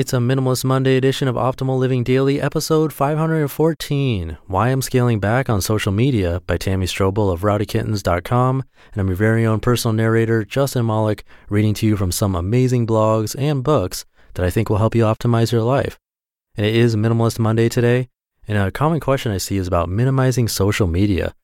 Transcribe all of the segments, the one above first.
It's a Minimalist Monday edition of Optimal Living Daily, episode 514 Why I'm Scaling Back on Social Media by Tammy Strobel of rowdykittens.com. And I'm your very own personal narrator, Justin Malik, reading to you from some amazing blogs and books that I think will help you optimize your life. And it is Minimalist Monday today. And a common question I see is about minimizing social media.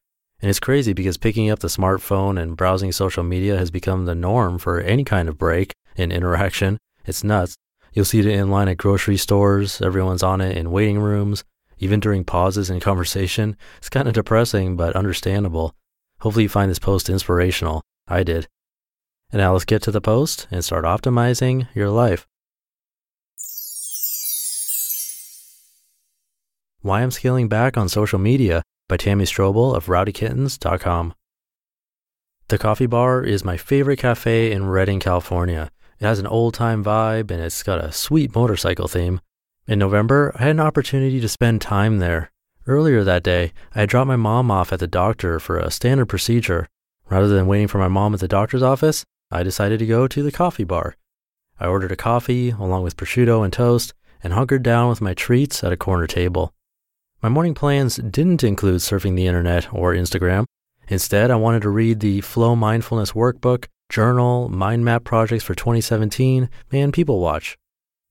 And it's crazy because picking up the smartphone and browsing social media has become the norm for any kind of break in interaction. It's nuts. You'll see it in line at grocery stores. Everyone's on it in waiting rooms, even during pauses in conversation. It's kind of depressing, but understandable. Hopefully, you find this post inspirational. I did. And now let's get to the post and start optimizing your life. Why I'm Scaling Back on Social Media by Tammy Strobel of rowdykittens.com. The Coffee Bar is my favorite cafe in Redding, California. It has an old time vibe and it's got a sweet motorcycle theme. In November, I had an opportunity to spend time there. Earlier that day, I had dropped my mom off at the doctor for a standard procedure. Rather than waiting for my mom at the doctor's office, I decided to go to the coffee bar. I ordered a coffee along with prosciutto and toast and hunkered down with my treats at a corner table. My morning plans didn't include surfing the internet or Instagram. Instead, I wanted to read the Flow Mindfulness Workbook journal, mind map projects for 2017, and people watch.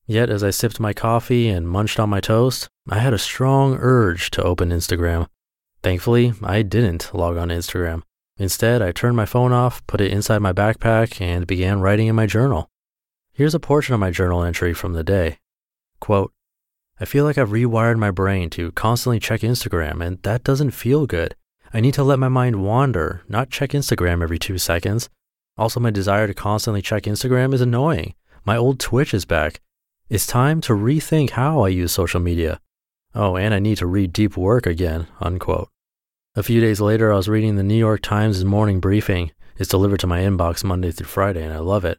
Yet, as I sipped my coffee and munched on my toast, I had a strong urge to open Instagram. Thankfully, I didn't log on to Instagram. Instead, I turned my phone off, put it inside my backpack, and began writing in my journal. Here's a portion of my journal entry from the day. Quote, I feel like I've rewired my brain to constantly check Instagram, and that doesn't feel good. I need to let my mind wander, not check Instagram every two seconds. Also, my desire to constantly check Instagram is annoying. My old Twitch is back. It's time to rethink how I use social media. Oh, and I need to read deep work again, unquote. A few days later, I was reading the New York Times morning briefing. It's delivered to my inbox Monday through Friday, and I love it.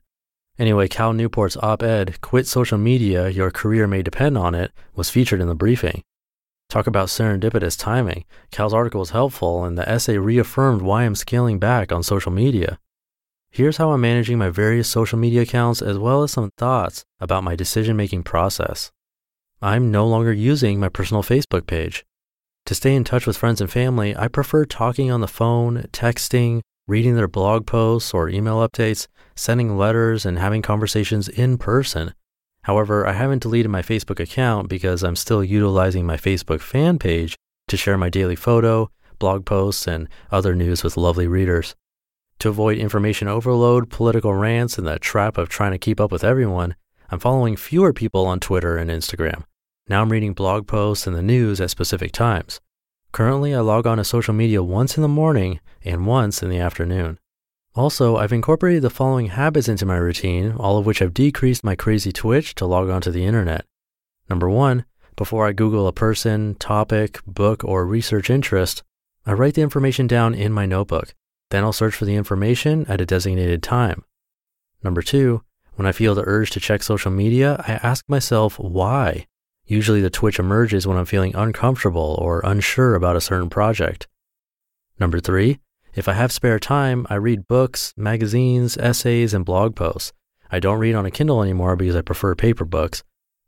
Anyway, Cal Newport's op ed, Quit Social Media, Your Career May Depend on It, was featured in the briefing. Talk about serendipitous timing. Cal's article was helpful, and the essay reaffirmed why I'm scaling back on social media. Here's how I'm managing my various social media accounts as well as some thoughts about my decision making process. I'm no longer using my personal Facebook page. To stay in touch with friends and family, I prefer talking on the phone, texting, reading their blog posts or email updates, sending letters, and having conversations in person. However, I haven't deleted my Facebook account because I'm still utilizing my Facebook fan page to share my daily photo, blog posts, and other news with lovely readers. To avoid information overload, political rants, and the trap of trying to keep up with everyone, I'm following fewer people on Twitter and Instagram. Now I'm reading blog posts and the news at specific times. Currently, I log on to social media once in the morning and once in the afternoon. Also, I've incorporated the following habits into my routine, all of which have decreased my crazy twitch to log onto the internet. Number one, before I Google a person, topic, book, or research interest, I write the information down in my notebook. Then I'll search for the information at a designated time. Number two, when I feel the urge to check social media, I ask myself why. Usually the twitch emerges when I'm feeling uncomfortable or unsure about a certain project. Number three, if I have spare time, I read books, magazines, essays, and blog posts. I don't read on a Kindle anymore because I prefer paper books.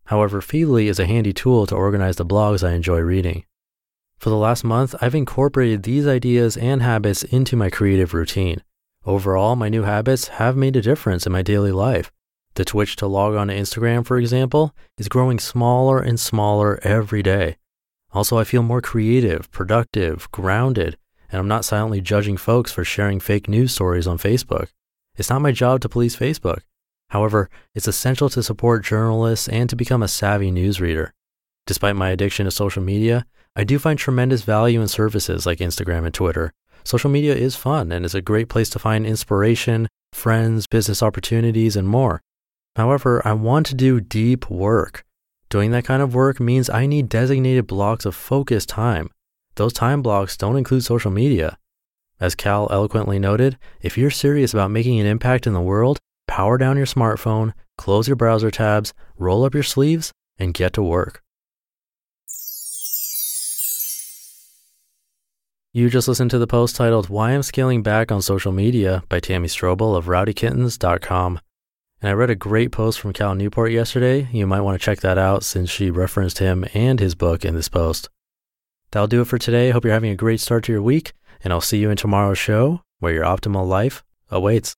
However, Feedly is a handy tool to organize the blogs I enjoy reading. For the last month, I've incorporated these ideas and habits into my creative routine. Overall, my new habits have made a difference in my daily life. The twitch to log on to Instagram, for example, is growing smaller and smaller every day. Also, I feel more creative, productive, grounded, and I'm not silently judging folks for sharing fake news stories on Facebook. It's not my job to police Facebook. However, it's essential to support journalists and to become a savvy news reader. Despite my addiction to social media, I do find tremendous value in services like Instagram and Twitter. Social media is fun and is a great place to find inspiration, friends, business opportunities, and more. However, I want to do deep work. Doing that kind of work means I need designated blocks of focused time. Those time blocks don't include social media. As Cal eloquently noted, if you're serious about making an impact in the world, power down your smartphone, close your browser tabs, roll up your sleeves, and get to work. You just listened to the post titled Why I'm Scaling Back on Social Media by Tammy Strobel of rowdykittens.com. And I read a great post from Cal Newport yesterday. You might want to check that out since she referenced him and his book in this post. That'll do it for today. Hope you're having a great start to your week, and I'll see you in tomorrow's show where your optimal life awaits.